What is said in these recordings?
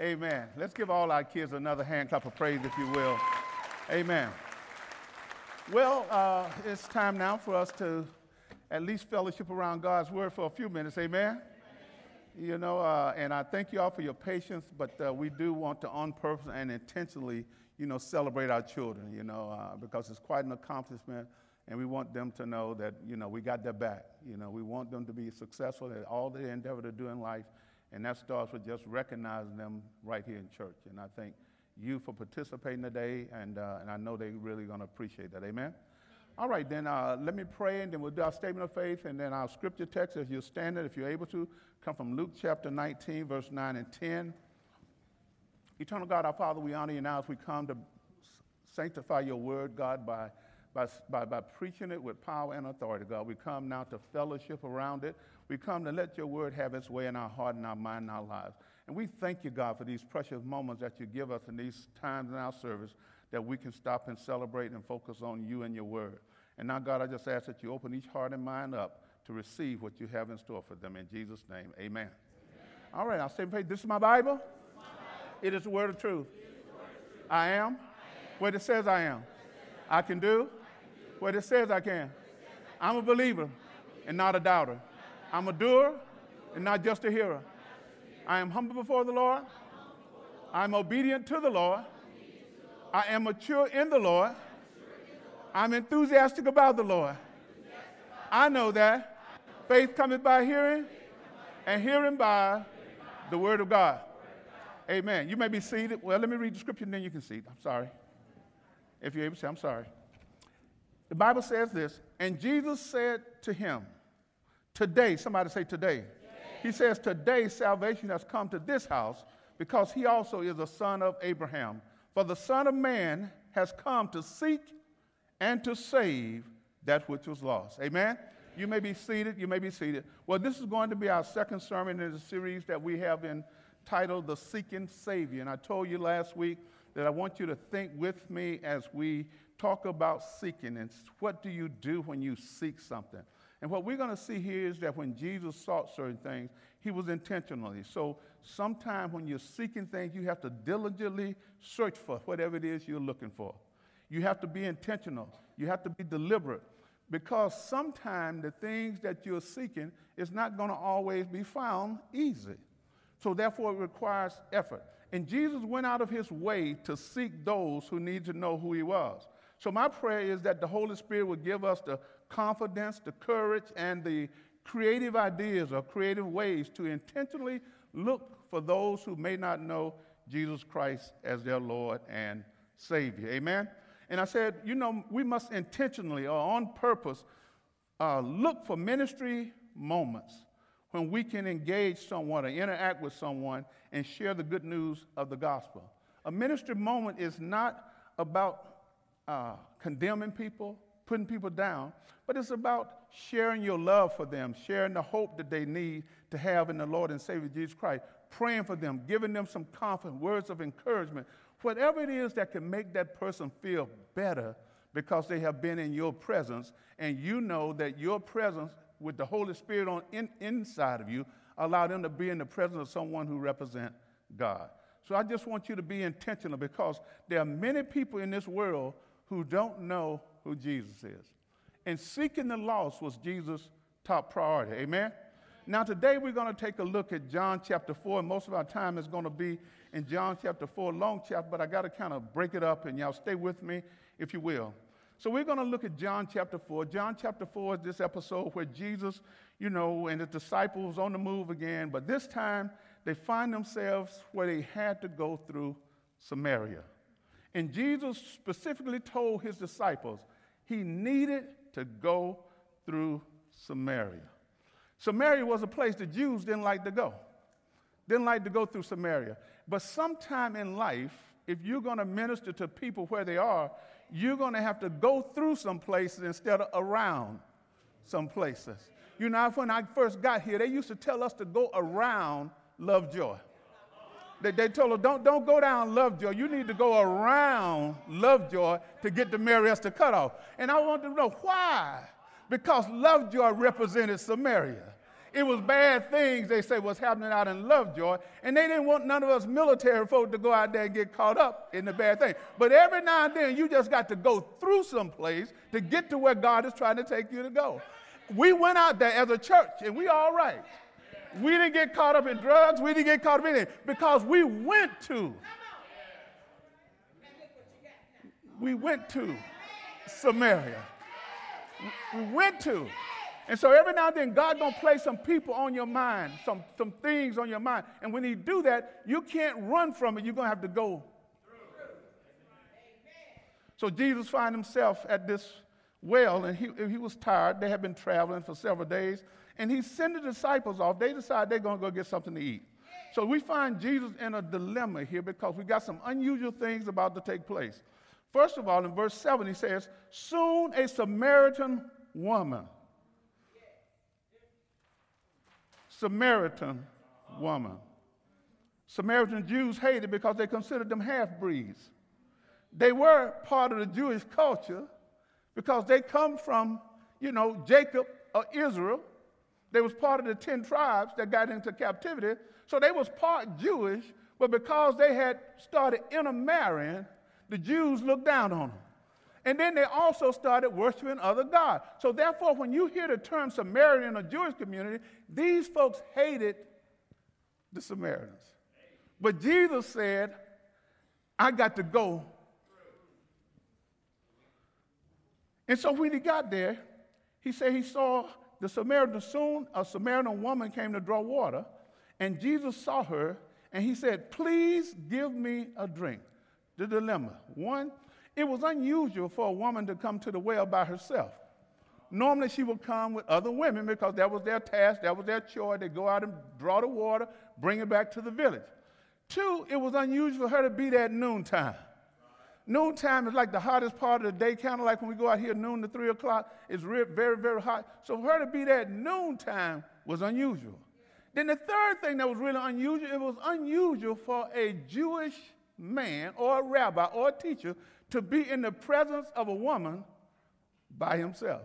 Amen. Let's give all our kids another hand clap of praise, if you will. Amen. Well, uh, it's time now for us to at least fellowship around God's word for a few minutes. Amen. You know, uh, and I thank you all for your patience, but uh, we do want to, on purpose and intentionally, you know, celebrate our children, you know, uh, because it's quite an accomplishment, and we want them to know that, you know, we got their back. You know, we want them to be successful at all they endeavor to do in life, and that starts with just recognizing them right here in church. And I thank you for participating today, and, uh, and I know they're really going to appreciate that. Amen. All right, then uh, let me pray, and then we'll do our statement of faith, and then our scripture text, if you're standing, if you're able to, come from Luke chapter 19, verse 9 and 10. Eternal God, our Father, we honor you now as we come to sanctify your word, God, by, by, by, by preaching it with power and authority, God. We come now to fellowship around it. We come to let your word have its way in our heart and our mind and our lives. And we thank you, God, for these precious moments that you give us in these times in our service that we can stop and celebrate and focus on you and your word. And now, God, I just ask that you open each heart and mind up to receive what you have in store for them. In Jesus' name, amen. amen. All right, I'll say. This is my Bible. Is my Bible. It is the word of truth. I am what it says I am. I can do what it says I can. I'm a believer and not a doubter. I'm a doer and not just a hearer. I am humble before the Lord. I'm obedient to the Lord. I am mature in the Lord. I'm enthusiastic about the Lord. I know that faith cometh by hearing, and hearing by the word of God. Amen. You may be seated. Well, let me read the scripture and then you can see. I'm sorry. If you're able to I'm sorry. The Bible says this, and Jesus said to him, Today, somebody say today. He says, Today salvation has come to this house because he also is a son of Abraham. For the Son of Man has come to seek and to save that which was lost. Amen? You may be seated. You may be seated. Well, this is going to be our second sermon in the series that we have entitled The Seeking Savior. And I told you last week that I want you to think with me as we talk about seeking and what do you do when you seek something. And what we're going to see here is that when Jesus sought certain things, he was intentionally. So sometimes when you're seeking things, you have to diligently search for whatever it is you're looking for. You have to be intentional. You have to be deliberate because sometimes the things that you're seeking is not going to always be found easy. So therefore it requires effort. And Jesus went out of his way to seek those who need to know who he was. So my prayer is that the Holy Spirit will give us the confidence, the courage, and the creative ideas or creative ways to intentionally look for those who may not know Jesus Christ as their Lord and Savior. Amen? And I said, you know, we must intentionally or on purpose uh, look for ministry moments when we can engage someone or interact with someone and share the good news of the gospel. A ministry moment is not about uh, condemning people, putting people down, but it's about sharing your love for them, sharing the hope that they need to have in the Lord and Savior Jesus Christ, praying for them, giving them some confidence, words of encouragement, whatever it is that can make that person feel better because they have been in your presence, and you know that your presence with the Holy Spirit on in, inside of you allow them to be in the presence of someone who represents God. So I just want you to be intentional because there are many people in this world who don't know who Jesus is. And seeking the lost was Jesus' top priority. Amen? Now, today we're going to take a look at John chapter 4, and most of our time is going to be in John chapter 4, long chapter, but I got to kind of break it up, and y'all stay with me if you will. So, we're going to look at John chapter 4. John chapter 4 is this episode where Jesus, you know, and the disciples on the move again, but this time they find themselves where they had to go through Samaria. And Jesus specifically told his disciples he needed to go through Samaria. Samaria was a place the Jews didn't like to go, didn't like to go through Samaria. But sometime in life, if you're going to minister to people where they are, you're going to have to go through some places instead of around some places. You know, when I first got here, they used to tell us to go around Lovejoy. They, they told us, don't, don't go down Lovejoy. You need to go around Lovejoy to get to Mary Esther Cutoff. And I wanted to know why. Because Lovejoy represented Samaria. It was bad things, they say, was happening out in Lovejoy, and they didn't want none of us military folk to go out there and get caught up in the bad thing. But every now and then, you just got to go through some place to get to where God is trying to take you to go. We went out there as a church, and we all right. We didn't get caught up in drugs. We didn't get caught up in anything because we went to. We went to Samaria. We went to. And so every now and then, God gonna place some people on your mind, some, some things on your mind. And when He do that, you can't run from it. You're gonna have to go. So Jesus found himself at this well, and he, he was tired. They had been traveling for several days. And he sent the disciples off. They decide they're going to go get something to eat. So we find Jesus in a dilemma here because we got some unusual things about to take place. First of all, in verse 7, he says, Soon a Samaritan woman Samaritan woman. Samaritan Jews hated because they considered them half breeds. They were part of the Jewish culture because they come from, you know, Jacob or Israel. They was part of the 10 tribes that got into captivity. So they was part Jewish, but because they had started intermarrying, the Jews looked down on them. And then they also started worshiping other gods. So therefore, when you hear the term Samaritan in a Jewish community, these folks hated the Samaritans. But Jesus said, I got to go. And so when he got there, he said he saw the Samaritan soon, a Samaritan woman came to draw water, and Jesus saw her, and he said, Please give me a drink. The dilemma. One, it was unusual for a woman to come to the well by herself. Normally, she would come with other women because that was their task, that was their chore. They'd go out and draw the water, bring it back to the village. Two, it was unusual for her to be there at noontime. Noontime is like the hottest part of the day, kind of like when we go out here noon to 3 o'clock. It's very, very hot. So for her to be there at noontime was unusual. Then the third thing that was really unusual, it was unusual for a Jewish man or a rabbi or a teacher to be in the presence of a woman by himself.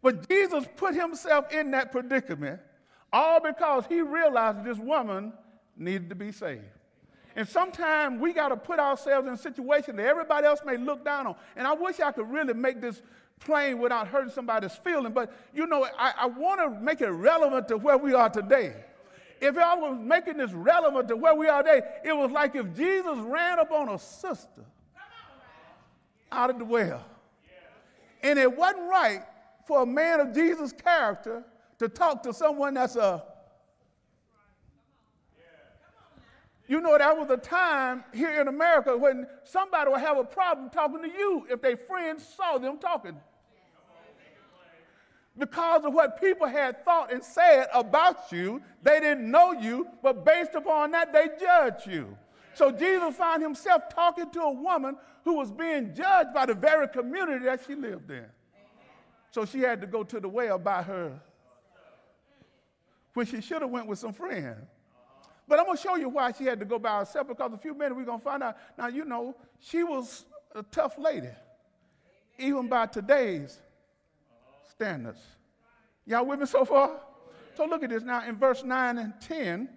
But Jesus put himself in that predicament all because he realized this woman needed to be saved. And sometimes we got to put ourselves in a situation that everybody else may look down on. And I wish I could really make this plain without hurting somebody's feeling, but you know, I, I want to make it relevant to where we are today. If I was making this relevant to where we are today, it was like if Jesus ran up on a sister out of the well. And it wasn't right for a man of Jesus' character to talk to someone that's a. You know, that was a time here in America when somebody would have a problem talking to you if their friends saw them talking. Because of what people had thought and said about you, they didn't know you, but based upon that, they judged you. So Jesus found himself talking to a woman who was being judged by the very community that she lived in. So she had to go to the well by her when she should have went with some friends. But I'm going to show you why she had to go by herself because a few minutes we're going to find out. Now, you know, she was a tough lady, even by today's standards. Y'all with me so far? So look at this now in verse 9 and 10.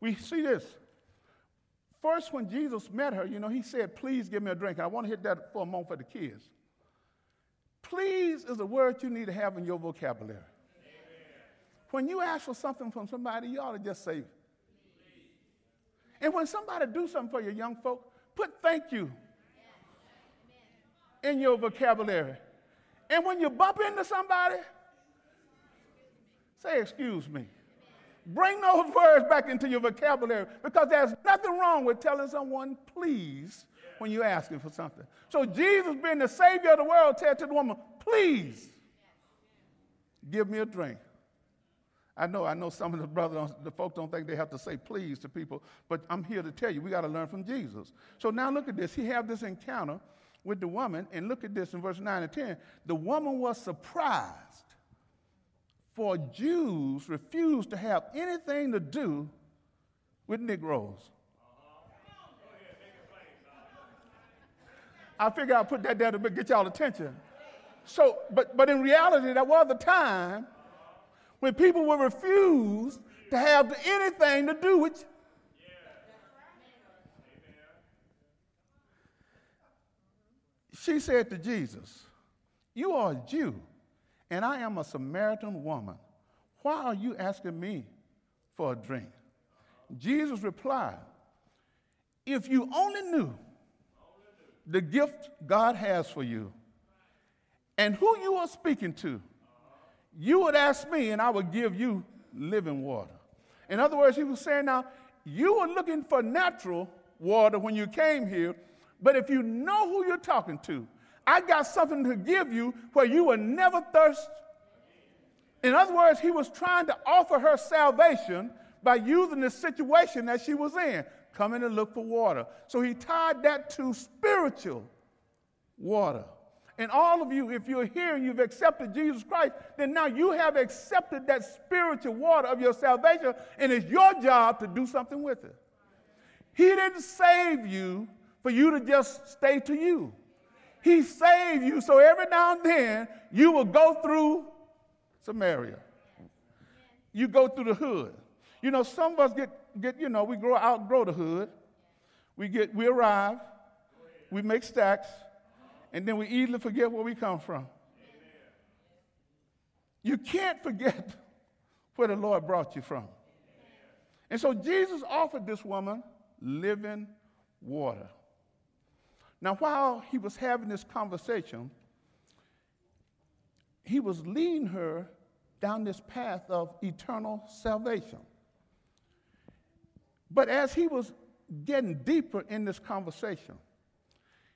We see this. First, when Jesus met her, you know, he said, Please give me a drink. I want to hit that for a moment for the kids. Please is a word you need to have in your vocabulary. Amen. When you ask for something from somebody, you ought to just say, and when somebody do something for you, young folk, put thank you in your vocabulary. And when you bump into somebody, say, excuse me. Bring those words back into your vocabulary because there's nothing wrong with telling someone please when you're asking for something. So Jesus, being the Savior of the world, said to the woman, please give me a drink. I know, I know some of the brothers, the folks don't think they have to say please to people, but I'm here to tell you, we got to learn from Jesus. So now look at this. He had this encounter with the woman, and look at this in verse 9 and 10. The woman was surprised for Jews refused to have anything to do with Negroes. I figure I'll put that there to get y'all attention. So, but, but in reality, that was a time when people will refuse to have anything to do with you. She said to Jesus, You are a Jew, and I am a Samaritan woman. Why are you asking me for a drink? Jesus replied, If you only knew the gift God has for you and who you are speaking to, you would ask me, and I would give you living water. In other words, he was saying, Now, you were looking for natural water when you came here, but if you know who you're talking to, I got something to give you where you will never thirst. In other words, he was trying to offer her salvation by using the situation that she was in, coming to look for water. So he tied that to spiritual water. And all of you, if you're here and you've accepted Jesus Christ, then now you have accepted that spiritual water of your salvation, and it's your job to do something with it. He didn't save you for you to just stay to you. He saved you so every now and then you will go through Samaria. You go through the hood. You know, some of us get, get you know, we grow outgrow the hood. We get, we arrive, we make stacks, and then we easily forget where we come from. You can't forget where the Lord brought you from. And so Jesus offered this woman living water. Now, while he was having this conversation, he was leading her down this path of eternal salvation. But as he was getting deeper in this conversation,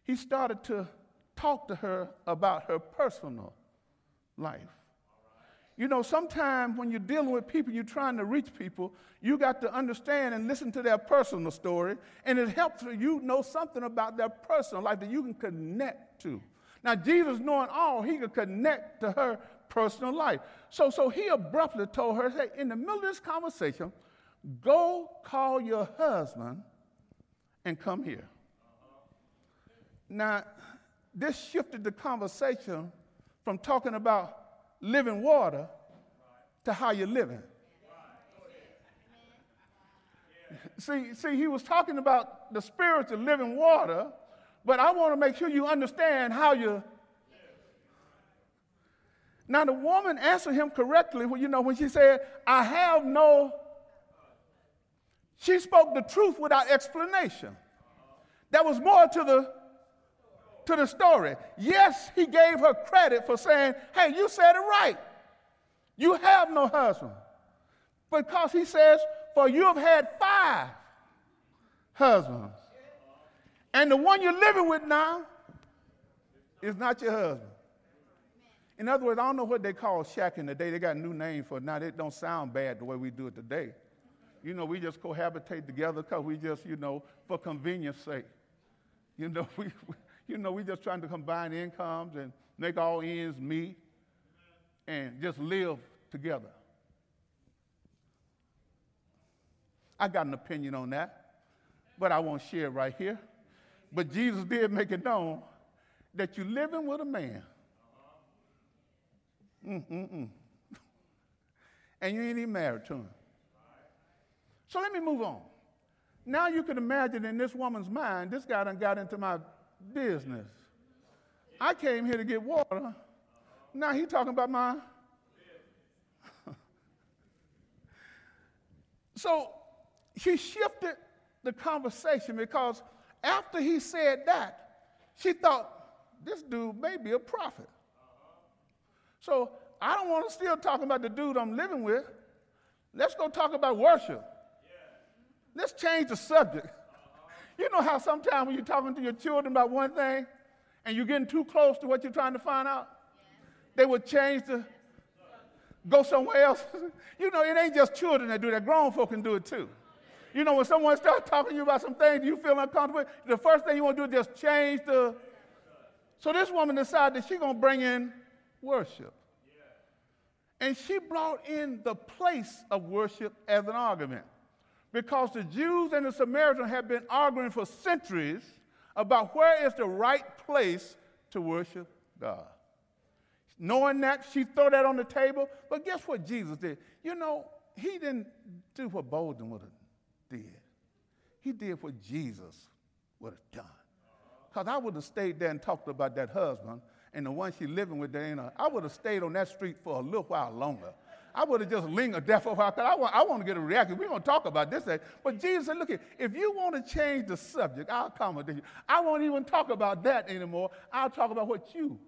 he started to talk to her about her personal life. You know, sometimes when you're dealing with people, you're trying to reach people, you got to understand and listen to their personal story, and it helps you know something about their personal life that you can connect to. Now, Jesus, knowing all, he could connect to her personal life. So, so he abruptly told her, hey, in the middle of this conversation, go call your husband and come here. Now, this shifted the conversation from talking about living water to how you're living. See, see, he was talking about the spiritual living water, but I want to make sure you understand how you. Now, the woman answered him correctly when, you know, when she said, I have no. She spoke the truth without explanation. There was more to the to the story. Yes, he gave her credit for saying, Hey, you said it right. You have no husband. Because he says, For you have had five husbands. And the one you're living with now is not your husband. In other words, I don't know what they call shack in the day. They got a new name for it now. It don't sound bad the way we do it today. You know, we just cohabitate together because we just, you know, for convenience sake. You know, we, we you know, we're just trying to combine incomes and make all ends meet and just live together. I got an opinion on that, but I won't share it right here. But Jesus did make it known that you're living with a man. Mm-mm-mm. and you ain't even married to him. So let me move on. Now you can imagine in this woman's mind, this guy done got into my business. I came here to get water. Now he talking about my. so she shifted the conversation because after he said that, she thought this dude may be a prophet. So I don't want to still talk about the dude I'm living with. Let's go talk about worship. Let's change the subject. You know how sometimes when you're talking to your children about one thing and you're getting too close to what you're trying to find out, they would change to go somewhere else. you know, it ain't just children that do that, grown folk can do it too. You know, when someone starts talking to you about some things you feel uncomfortable, the first thing you want to do is just change the. So this woman decided that she's going to bring in worship. And she brought in the place of worship as an argument because the Jews and the Samaritans have been arguing for centuries about where is the right place to worship God. Knowing that, she threw that on the table. But guess what Jesus did? You know, he didn't do what Boldin would have did. He did what Jesus would have done. Because I would have stayed there and talked about that husband and the one she's living with there. I would have stayed on that street for a little while longer. I would have just lingered there for a while. Cause I want, I want to get a reaction. We're going to talk about this. But Jesus said, look, here, if you want to change the subject, I'll accommodate you. I won't even talk about that anymore. I'll talk about what you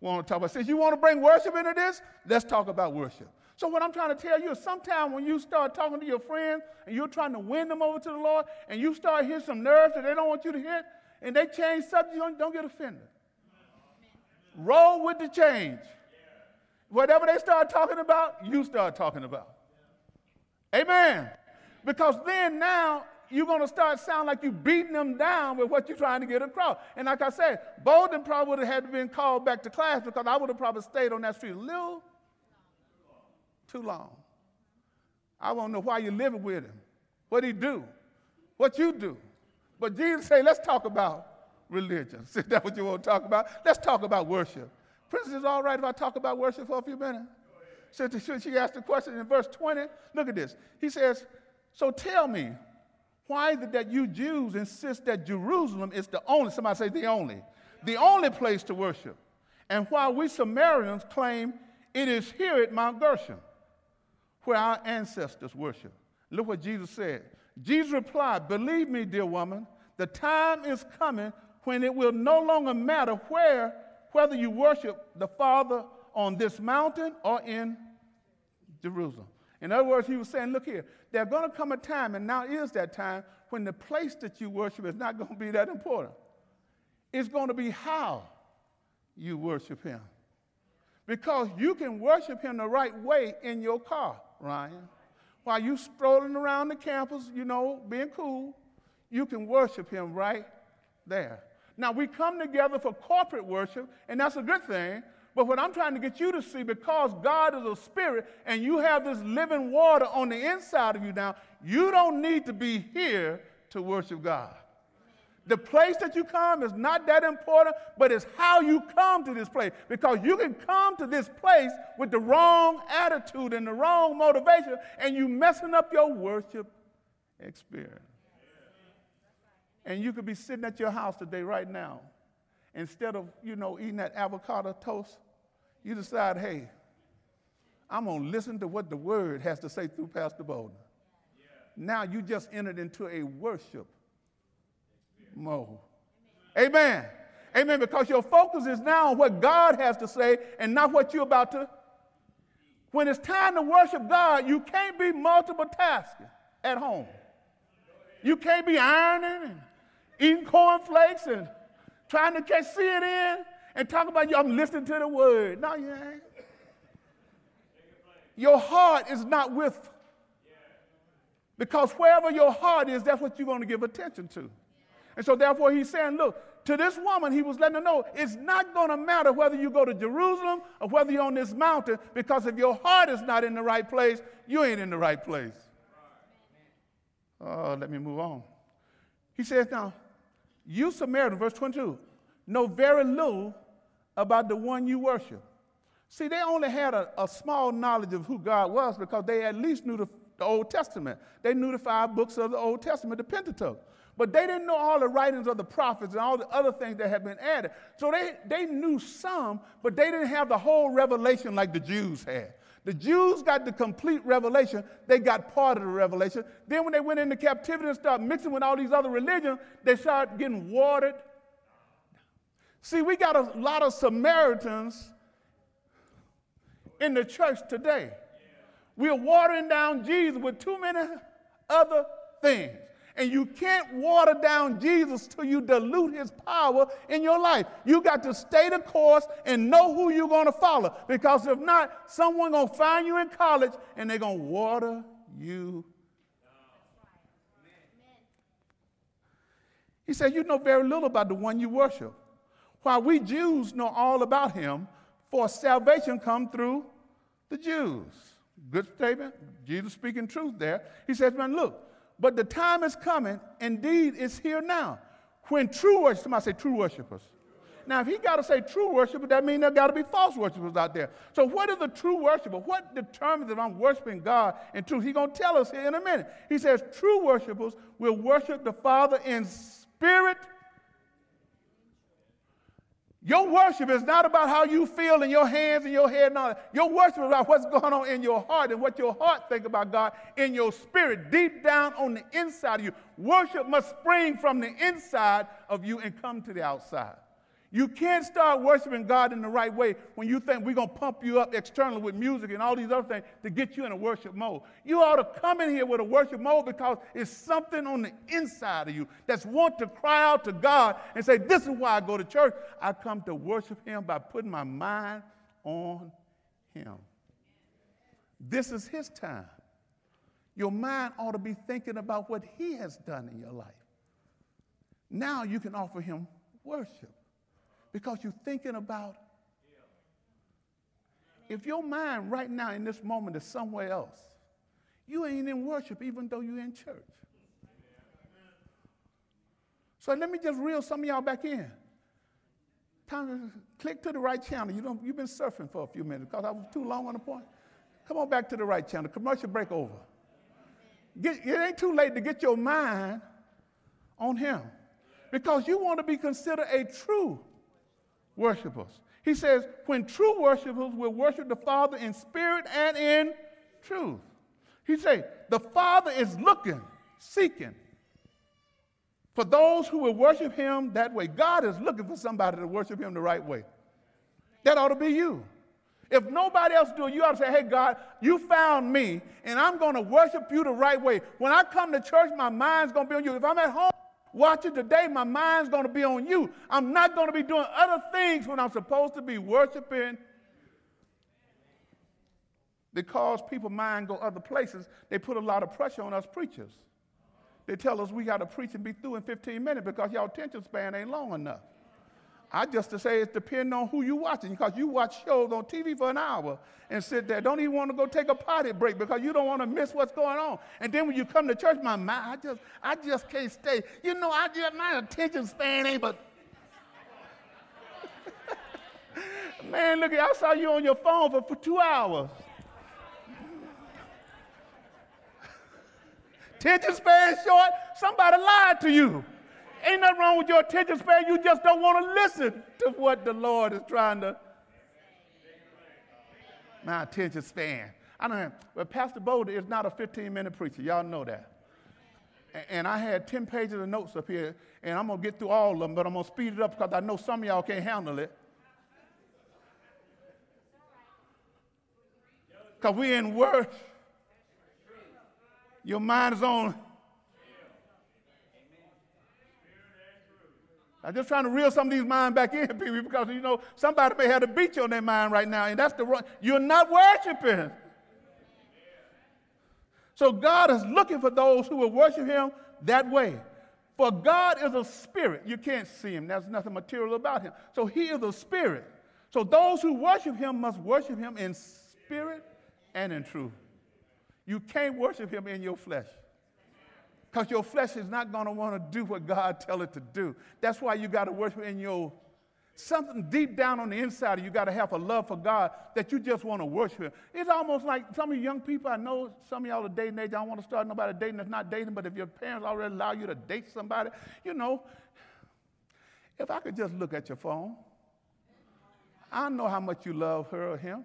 want to talk about. Since you want to bring worship into this, let's talk about worship. So what I'm trying to tell you is sometimes when you start talking to your friends and you're trying to win them over to the Lord and you start hitting some nerves that they don't want you to hit and they change subject, don't, don't get offended. Roll with the change. Whatever they start talking about, you start talking about. Amen. Because then now you're going to start sound like you're beating them down with what you're trying to get across. And like I said, Boldin probably would have had to been called back to class because I would have probably stayed on that street a little too long. I want to know why you're living with him, what he do, what you do. But Jesus say, let's talk about religion. See, that's what you want to talk about? Let's talk about worship. Princess, is all right if I talk about worship for a few minutes? So she asked the question in verse 20. Look at this. He says, So tell me, why is it that you Jews insist that Jerusalem is the only, somebody say the only, the only place to worship? And while we Samaritans claim it is here at Mount Gerizim, where our ancestors worship. Look what Jesus said. Jesus replied, Believe me, dear woman, the time is coming when it will no longer matter where whether you worship the Father on this mountain or in Jerusalem. In other words, he was saying, look here, there's going to come a time, and now is that time, when the place that you worship is not going to be that important. It's going to be how you worship him. Because you can worship him the right way in your car, Ryan. While you're strolling around the campus, you know, being cool, you can worship him right there. Now, we come together for corporate worship, and that's a good thing. But what I'm trying to get you to see, because God is a spirit and you have this living water on the inside of you now, you don't need to be here to worship God. The place that you come is not that important, but it's how you come to this place. Because you can come to this place with the wrong attitude and the wrong motivation, and you messing up your worship experience. And you could be sitting at your house today, right now. Instead of, you know, eating that avocado toast, you decide, hey, I'm going to listen to what the word has to say through Pastor Boldin. Yeah. Now you just entered into a worship mode. Amen. Amen. Amen. Because your focus is now on what God has to say and not what you're about to. When it's time to worship God, you can't be multiple tasking at home. You can't be ironing eating cornflakes and trying to catch in and talk about you. I'm listening to the word. No, you ain't. Your heart is not with. Because wherever your heart is, that's what you're going to give attention to. And so, therefore, he's saying, look, to this woman, he was letting her know it's not going to matter whether you go to Jerusalem or whether you're on this mountain, because if your heart is not in the right place, you ain't in the right place. Oh, let me move on. He says, now, you Samaritan, verse 22, know very little about the one you worship. See, they only had a, a small knowledge of who God was because they at least knew the, the Old Testament. They knew the five books of the Old Testament, the Pentateuch. But they didn't know all the writings of the prophets and all the other things that had been added. So they, they knew some, but they didn't have the whole revelation like the Jews had. The Jews got the complete revelation. They got part of the revelation. Then when they went into captivity and started mixing with all these other religions, they started getting watered. See, we got a lot of Samaritans in the church today. We're watering down Jesus with too many other things. And you can't water down Jesus till you dilute his power in your life. You got to stay the course and know who you're going to follow. Because if not, someone going to find you in college and they're going to water you. He said, You know very little about the one you worship. While we Jews know all about him, for salvation come through the Jews. Good statement. Jesus speaking truth there. He says, Man, look, but the time is coming, indeed, it's here now, when true worshipers, somebody say true worshipers, Now, if he got to say true worshipers, that means there got to be false worshipers out there. So, what is the true worshiper? What determines if I'm worshiping God in truth? He's going to tell us here in a minute. He says, true worshipers will worship the Father in spirit your worship is not about how you feel in your hands and your head and all that. Your worship is about what's going on in your heart and what your heart think about God in your spirit, deep down on the inside of you. Worship must spring from the inside of you and come to the outside. You can't start worshiping God in the right way when you think we're going to pump you up externally with music and all these other things to get you in a worship mode. You ought to come in here with a worship mode because it's something on the inside of you that's want to cry out to God and say, This is why I go to church. I come to worship Him by putting my mind on Him. This is His time. Your mind ought to be thinking about what He has done in your life. Now you can offer Him worship because you're thinking about if your mind right now in this moment is somewhere else, you ain't in worship even though you're in church. So let me just reel some of y'all back in. Time to click to the right channel. You don't, you've been surfing for a few minutes because I was too long on the point. Come on back to the right channel. Commercial break over. Get, it ain't too late to get your mind on Him because you want to be considered a true worshipers. He says, when true worshipers will worship the Father in spirit and in truth. He says, the Father is looking, seeking for those who will worship him that way. God is looking for somebody to worship him the right way. That ought to be you. If nobody else do it, you ought to say, hey, God, you found me, and I'm going to worship you the right way. When I come to church, my mind's going to be on you. If I'm at home, watching today, my mind's going to be on you. I'm not going to be doing other things when I'm supposed to be worshiping. Because people mind go other places, they put a lot of pressure on us preachers. They tell us we got to preach and be through in 15 minutes because y'all attention span ain't long enough. I just to say it depends on who you watching because you watch shows on TV for an hour and sit there. Don't even want to go take a potty break because you don't want to miss what's going on. And then when you come to church, my mind, I just, I just can't stay. You know, I just my attention span ain't but. Man, look, at I saw you on your phone for, for two hours. attention span short. Somebody lied to you. Ain't nothing wrong with your attention span. You just don't want to listen to what the Lord is trying to. My attention span. I don't know. But Pastor Boldin is not a 15 minute preacher. Y'all know that. And I had 10 pages of notes up here, and I'm going to get through all of them, but I'm going to speed it up because I know some of y'all can't handle it. Because we're in worship. Your mind is on I'm just trying to reel some of these minds back in, people, because you know somebody may have a beat on their mind right now, and that's the wrong. You're not worshiping. So God is looking for those who will worship Him that way. For God is a spirit. You can't see Him. There's nothing material about Him. So He is a spirit. So those who worship Him must worship Him in spirit and in truth. You can't worship Him in your flesh because your flesh is not going to want to do what God tell it to do. That's why you got to worship in your something deep down on the inside of you got to have a love for God that you just want to worship Him. It's almost like some of you young people, I know some of y'all are dating age. I don't want to start nobody dating that's not dating, but if your parents already allow you to date somebody, you know, if I could just look at your phone, I know how much you love her or him.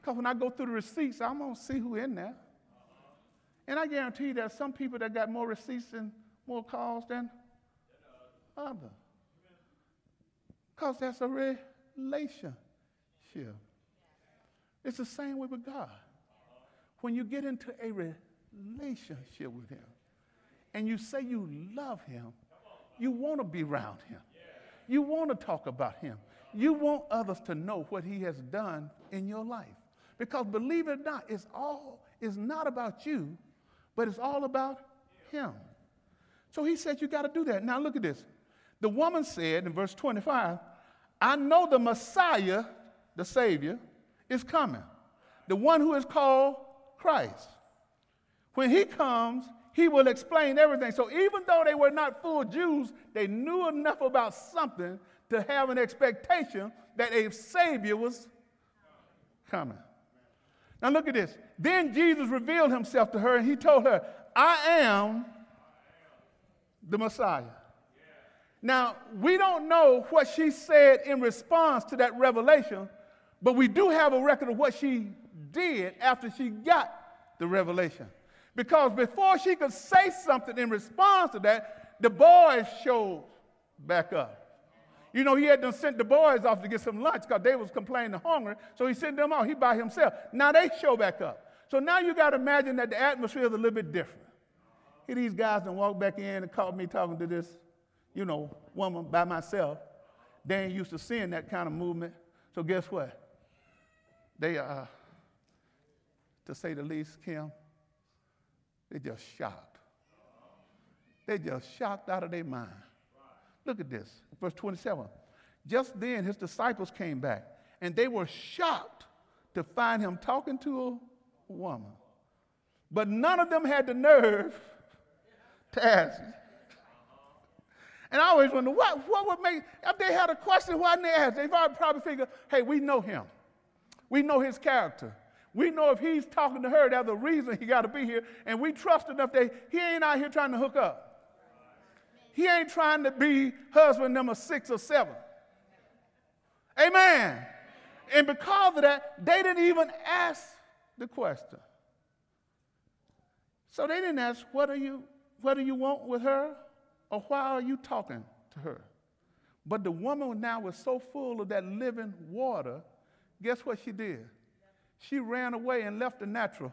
Because when I go through the receipts, I'm going to see who in there. And I guarantee you there's some people that got more receipts and more calls than others. Because that's a relationship. It's the same way with God. When you get into a relationship with Him and you say you love Him, you want to be around Him. You want to talk about Him. You want others to know what He has done in your life. Because believe it or not, it's all, it's not about you, but it's all about him. So he said, You got to do that. Now look at this. The woman said in verse 25, I know the Messiah, the Savior, is coming, the one who is called Christ. When he comes, he will explain everything. So even though they were not full Jews, they knew enough about something to have an expectation that a Savior was coming. Now look at this. Then Jesus revealed himself to her and he told her, I am the Messiah. Now, we don't know what she said in response to that revelation, but we do have a record of what she did after she got the revelation. Because before she could say something in response to that, the boys showed back up. You know, he had them sent the boys off to get some lunch because they was complaining of hunger. So he sent them out. He by himself. Now they show back up. So now you got to imagine that the atmosphere is a little bit different. Here these guys and walk back in and caught me talking to this, you know, woman by myself. They ain't used to seeing that kind of movement. So guess what? They, uh, to say the least, Kim, they just shocked. They just shocked out of their mind. Look at this, verse 27. Just then his disciples came back, and they were shocked to find him talking to a woman. But none of them had the nerve to ask. And I always wonder what, what would make, if they had a question, why didn't they ask? They've probably figured, hey, we know him. We know his character. We know if he's talking to her, there's a reason he got to be here. And we trust enough that he ain't out here trying to hook up. He ain't trying to be husband number six or seven. Amen. And because of that, they didn't even ask the question. So they didn't ask, what do you, what do you want with her? Or why are you talking to her? But the woman now was so full of that living water, guess what she did? she ran away and left the natural.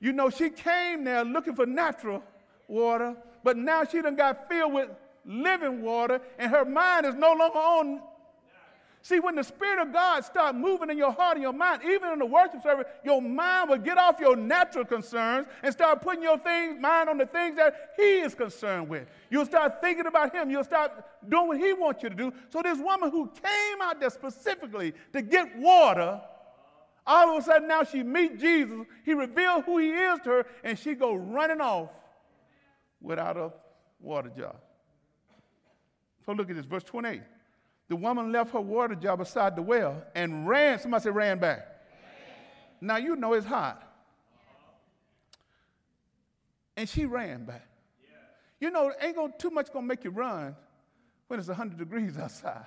You know, she came there looking for natural water, but now she done got filled with living water, and her mind is no longer on See, when the Spirit of God starts moving in your heart and your mind, even in the worship service, your mind will get off your natural concerns and start putting your things, mind on the things that He is concerned with. You'll start thinking about Him. You'll start doing what He wants you to do. So this woman who came out there specifically to get water, all of a sudden now she meet Jesus. He revealed who He is to her, and she go running off without a water jar. So look at this, verse 28 the woman left her water jar beside the well and ran. Somebody said, ran back. Ran. Now you know it's hot. And she ran back. Yeah. You know, ain't gonna, too much gonna make you run when it's 100 degrees outside.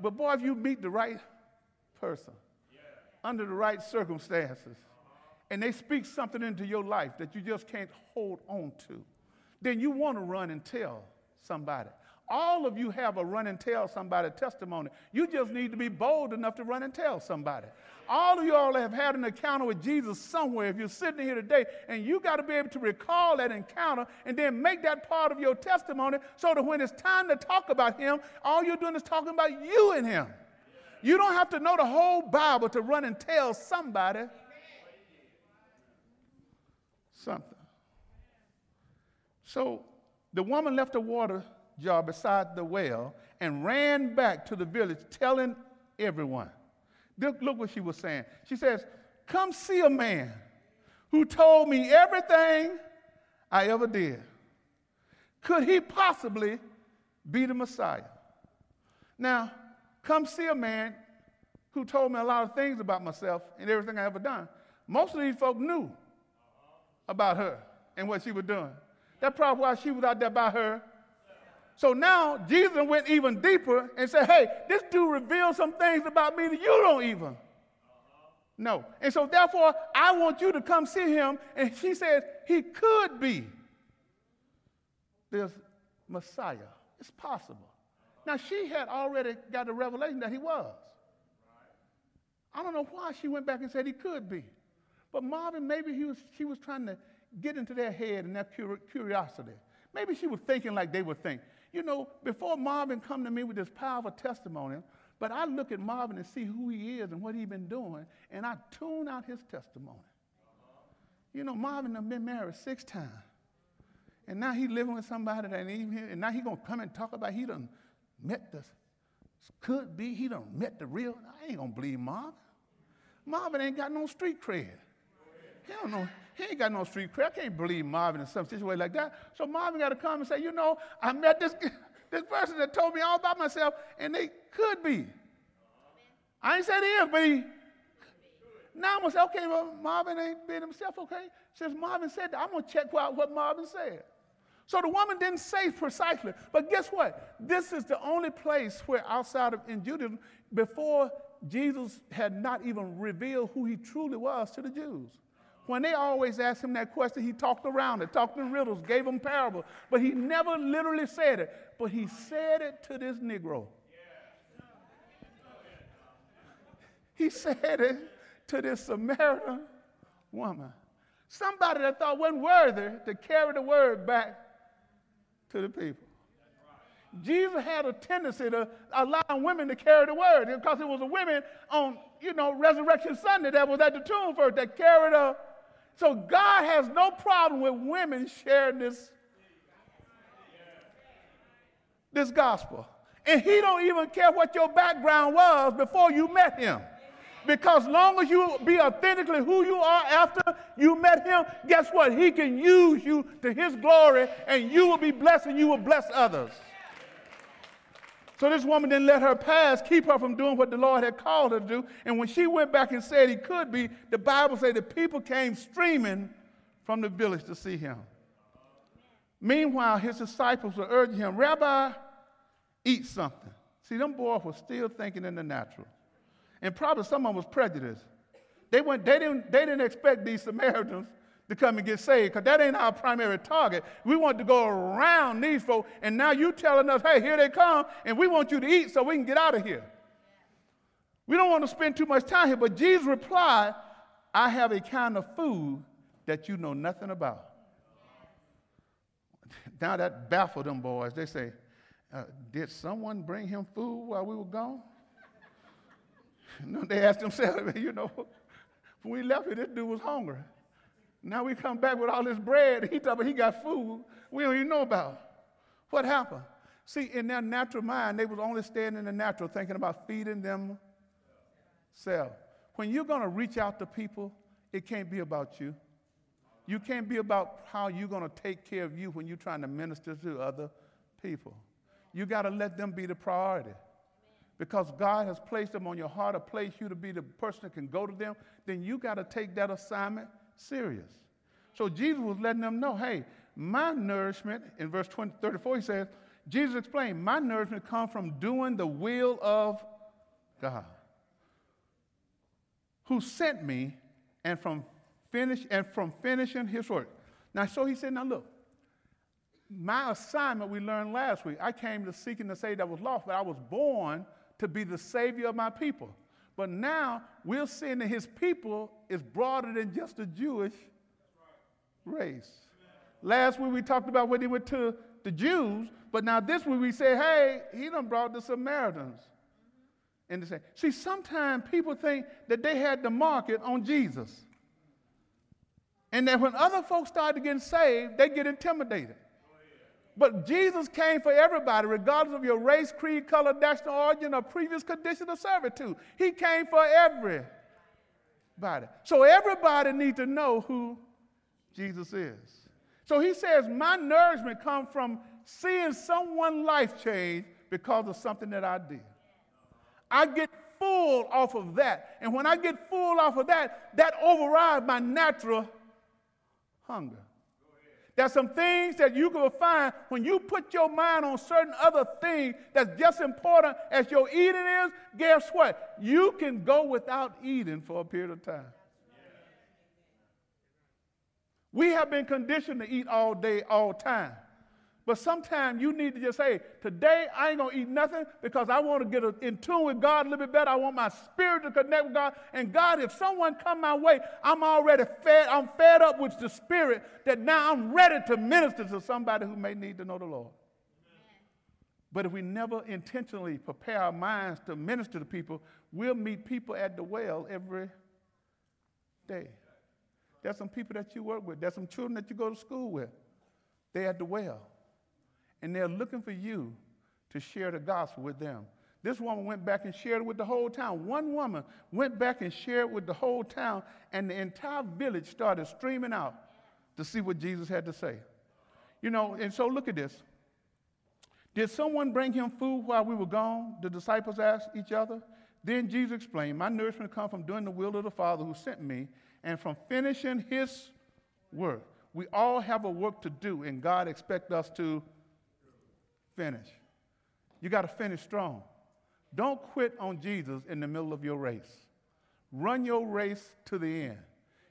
But boy, if you meet the right person yeah. under the right circumstances, and they speak something into your life that you just can't hold on to, then you want to run and tell somebody. All of you have a run and tell somebody testimony. You just need to be bold enough to run and tell somebody. All of you all have had an encounter with Jesus somewhere. If you're sitting here today, and you got to be able to recall that encounter and then make that part of your testimony so that when it's time to talk about Him, all you're doing is talking about you and Him. You don't have to know the whole Bible to run and tell somebody something. So the woman left the water jar beside the well and ran back to the village telling everyone. Look, what she was saying. She says, Come see a man who told me everything I ever did. Could he possibly be the Messiah? Now, come see a man who told me a lot of things about myself and everything I ever done. Most of these folk knew about her and what she was doing. That's probably why she was out there by her so now Jesus went even deeper and said, Hey, this dude revealed some things about me that you don't even know. And so therefore, I want you to come see him. And she says, He could be this Messiah. It's possible. Now, she had already got the revelation that he was. I don't know why she went back and said he could be. But Marvin, maybe he was, she was trying to get into their head and their curiosity. Maybe she was thinking like they would think. You know, before Marvin come to me with this powerful testimony, but I look at Marvin and see who he is and what he's been doing, and I tune out his testimony. You know, Marvin has been married six times. And now he's living with somebody that ain't even here. And now he's going to come and talk about he done met the, could be, he done met the real. I ain't to believe Marvin. Marvin ain't got no street cred. He don't know, he ain't got no street cred. I can't believe Marvin in some situation like that. So Marvin got to come and say, you know, I met this, this person that told me all about myself, and they could be. I ain't said is, but he. Now I'm going to say, okay, well, Marvin ain't been himself, okay? Since Marvin said that, I'm going to check out what Marvin said. So the woman didn't say precisely, but guess what? This is the only place where outside of in Judaism, before Jesus had not even revealed who he truly was to the Jews. When they always asked him that question, he talked around it, talked in riddles, gave them parables, but he never literally said it. But he said it to this Negro. He said it to this Samaritan woman. Somebody that thought wasn't worthy to carry the word back to the people. Jesus had a tendency to allow women to carry the word because it was the women on, you know, Resurrection Sunday that was at the tomb first that carried a. So God has no problem with women sharing this, this gospel. And he don't even care what your background was before you met him. Because long as you be authentically who you are after you met him, guess what? He can use you to his glory and you will be blessed and you will bless others. So this woman didn't let her past keep her from doing what the Lord had called her to do. And when she went back and said he could be, the Bible said the people came streaming from the village to see him. Meanwhile, his disciples were urging him, Rabbi, eat something. See, them boys were still thinking in the natural. And probably some of them was prejudiced. They, went, they, didn't, they didn't expect these Samaritans to come and get saved because that ain't our primary target. We want to go around these folks, and now you telling us, hey, here they come, and we want you to eat so we can get out of here. We don't want to spend too much time here, but Jesus replied, I have a kind of food that you know nothing about. Now that baffled them boys. They say, uh, Did someone bring him food while we were gone? they asked themselves, you know, when we left here, this dude was hungry. Now we come back with all this bread. He talking he got food we don't even know about. What happened? See, in their natural mind, they was only staying in the natural, thinking about feeding themselves. When you're going to reach out to people, it can't be about you. You can't be about how you're going to take care of you when you're trying to minister to other people. You got to let them be the priority. Because God has placed them on your heart, or placed you to be the person that can go to them, then you got to take that assignment serious. So Jesus was letting them know, hey, my nourishment, in verse 20, 34, he says, Jesus explained, my nourishment comes from doing the will of God, who sent me and from finish and from finishing his work. Now, so he said, now look, my assignment we learned last week, I came to seek and to save that was lost, but I was born to be the savior of my people. But now we're seeing that his people is broader than just a Jewish race. Last week we talked about when he went to the Jews, but now this week we say, hey, he done brought the Samaritans. And they say, see, sometimes people think that they had the market on Jesus. And that when other folks started to get saved, they get intimidated. But Jesus came for everybody, regardless of your race, creed, color, national origin, or previous condition of servitude. He came for everybody. So everybody needs to know who Jesus is. So he says, My nourishment comes from seeing someone's life change because of something that I did. I get full off of that. And when I get full off of that, that overrides my natural hunger. There's some things that you can find when you put your mind on certain other things that's just important as your eating is. Guess what? You can go without eating for a period of time. We have been conditioned to eat all day, all time. But sometimes you need to just say, today I ain't gonna eat nothing because I want to get in tune with God a little bit better. I want my spirit to connect with God. And God, if someone come my way, I'm already fed, I'm fed up with the spirit that now I'm ready to minister to somebody who may need to know the Lord. But if we never intentionally prepare our minds to minister to people, we'll meet people at the well every day. There's some people that you work with, there's some children that you go to school with. They're at the well and they're looking for you to share the gospel with them. This woman went back and shared it with the whole town. One woman went back and shared it with the whole town, and the entire village started streaming out to see what Jesus had to say. You know, and so look at this. Did someone bring him food while we were gone? The disciples asked each other. Then Jesus explained, My nourishment comes from doing the will of the Father who sent me and from finishing his work. We all have a work to do, and God expects us to finish. You got to finish strong. Don't quit on Jesus in the middle of your race. Run your race to the end.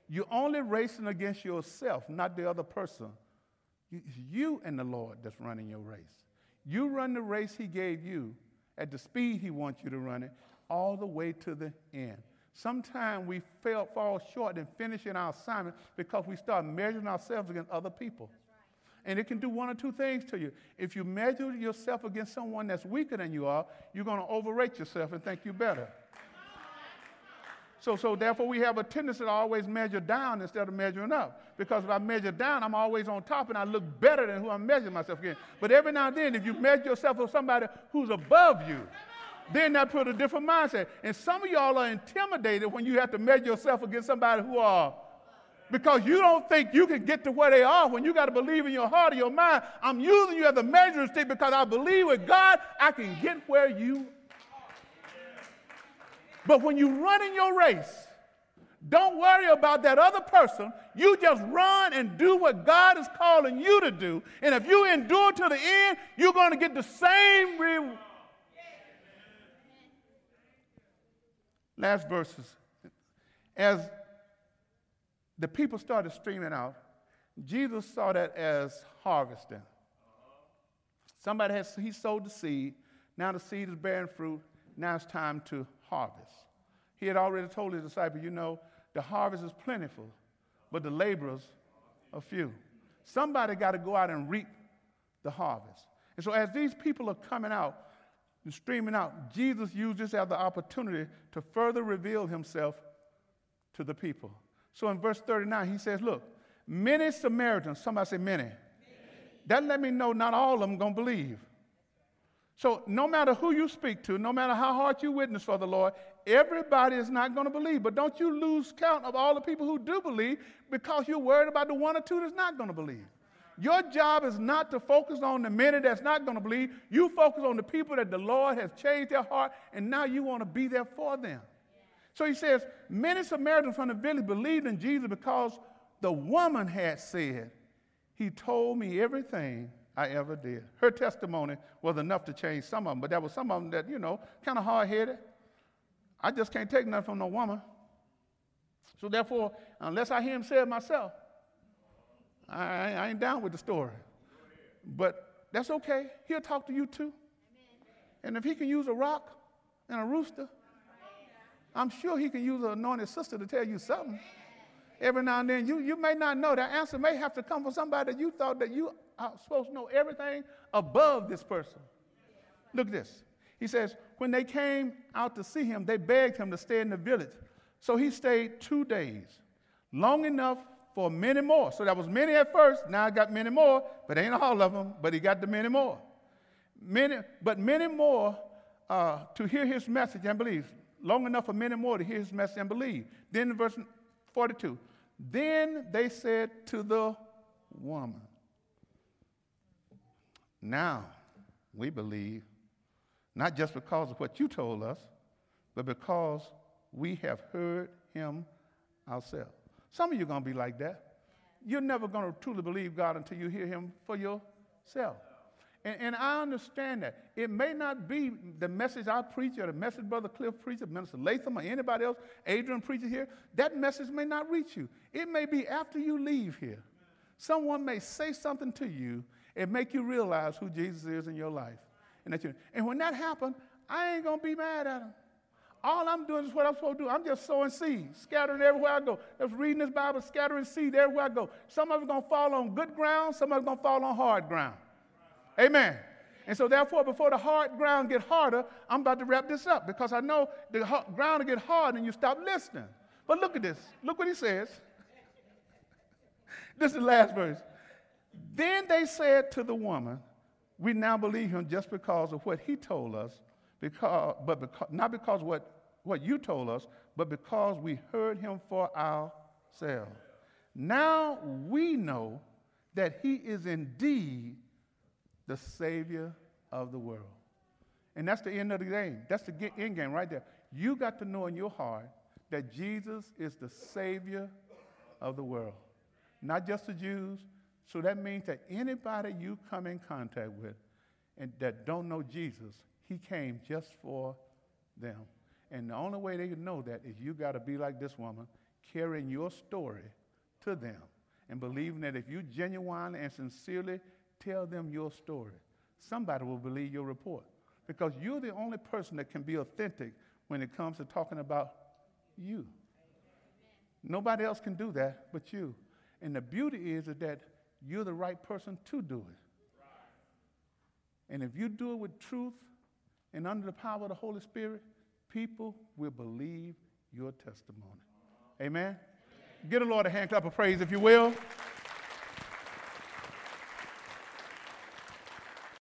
You're only racing against yourself, not the other person. It's you and the Lord that's running your race. You run the race He gave you at the speed He wants you to run it, all the way to the end. Sometimes we fail, fall short in finishing our assignment because we start measuring ourselves against other people. And it can do one or two things to you. If you measure yourself against someone that's weaker than you are, you're going to overrate yourself and think you're better. So, so therefore, we have a tendency to always measure down instead of measuring up. Because if I measure down, I'm always on top and I look better than who I'm measuring myself against. But every now and then, if you measure yourself with somebody who's above you, then that put a different mindset. And some of y'all are intimidated when you have to measure yourself against somebody who are because you don't think you can get to where they are when you got to believe in your heart or your mind. I'm using you as a measuring stick because I believe with God I can get where you But when you run in your race, don't worry about that other person. You just run and do what God is calling you to do. And if you endure to the end, you're going to get the same reward. Last verses. As the people started streaming out. Jesus saw that as harvesting. Somebody has he sowed the seed. Now the seed is bearing fruit. Now it's time to harvest. He had already told his disciples, you know, the harvest is plentiful, but the laborers are few. Somebody got to go out and reap the harvest. And so as these people are coming out and streaming out, Jesus used this as the opportunity to further reveal himself to the people. So in verse 39, he says, Look, many Samaritans, somebody say many. many. That let me know not all of them to believe. So no matter who you speak to, no matter how hard you witness for the Lord, everybody is not to believe. But don't you lose count of all the people who do believe because you're worried about the one or two that's not to believe. Your job is not to focus on the many that's not to believe. You focus on the people that the Lord has changed their heart, and now you want to be there for them. So he says, Many Samaritans from the village believed in Jesus because the woman had said, He told me everything I ever did. Her testimony was enough to change some of them, but there were some of them that, you know, kind of hard headed. I just can't take nothing from no woman. So therefore, unless I hear him say it myself, I, I ain't down with the story. But that's okay. He'll talk to you too. And if he can use a rock and a rooster, I'm sure he can use an anointed sister to tell you something. Every now and then, you, you may not know. That answer may have to come from somebody that you thought that you are supposed to know everything above this person. Look at this. He says, when they came out to see him, they begged him to stay in the village. So he stayed two days, long enough for many more. So that was many at first. Now I got many more, but ain't all of them. But he got the many more. Many, but many more uh, to hear his message and believe long enough for many more to hear his message and believe. Then in verse 42, then they said to the woman, Now we believe, not just because of what you told us, but because we have heard him ourselves. Some of you are going to be like that. You're never going to truly believe God until you hear him for yourself. And, and, I understand that. It may not be the message I preach or the message Brother Cliff preaches, Minister Latham, or anybody else, Adrian preaches here. That message may not reach you. It may be after you leave here. Someone may say something to you and make you realize who Jesus is in your life. And, that you, and when that happens, I ain't going to be mad at him. All I'm doing is what I'm supposed to do. I'm just sowing seeds, scattering everywhere I go. Just reading this Bible, scattering seed everywhere I go. Some of it's going to fall on good ground, some of it's going to fall on hard ground. Amen. And so, therefore, before the hard ground get harder, I'm about to wrap this up because I know the ground will get hard and you stop listening. But look at this. Look what he says. this is the last verse. Then they said to the woman, We now believe him just because of what he told us, because, but because, not because what, what you told us, but because we heard him for ourselves. Now we know that he is indeed the Savior of the world. And that's the end of the game. That's the end game right there. You got to know in your heart that Jesus is the Savior of the world, not just the Jews. So that means that anybody you come in contact with and that don't know Jesus, He came just for them. And the only way they can know that is you got to be like this woman, carrying your story to them and believing that if you genuinely and sincerely tell them your story, somebody will believe your report. Because you're the only person that can be authentic when it comes to talking about you. Nobody else can do that but you. And the beauty is, is that you're the right person to do it. And if you do it with truth and under the power of the Holy Spirit, people will believe your testimony. Amen? Give the Lord a hand clap of praise if you will.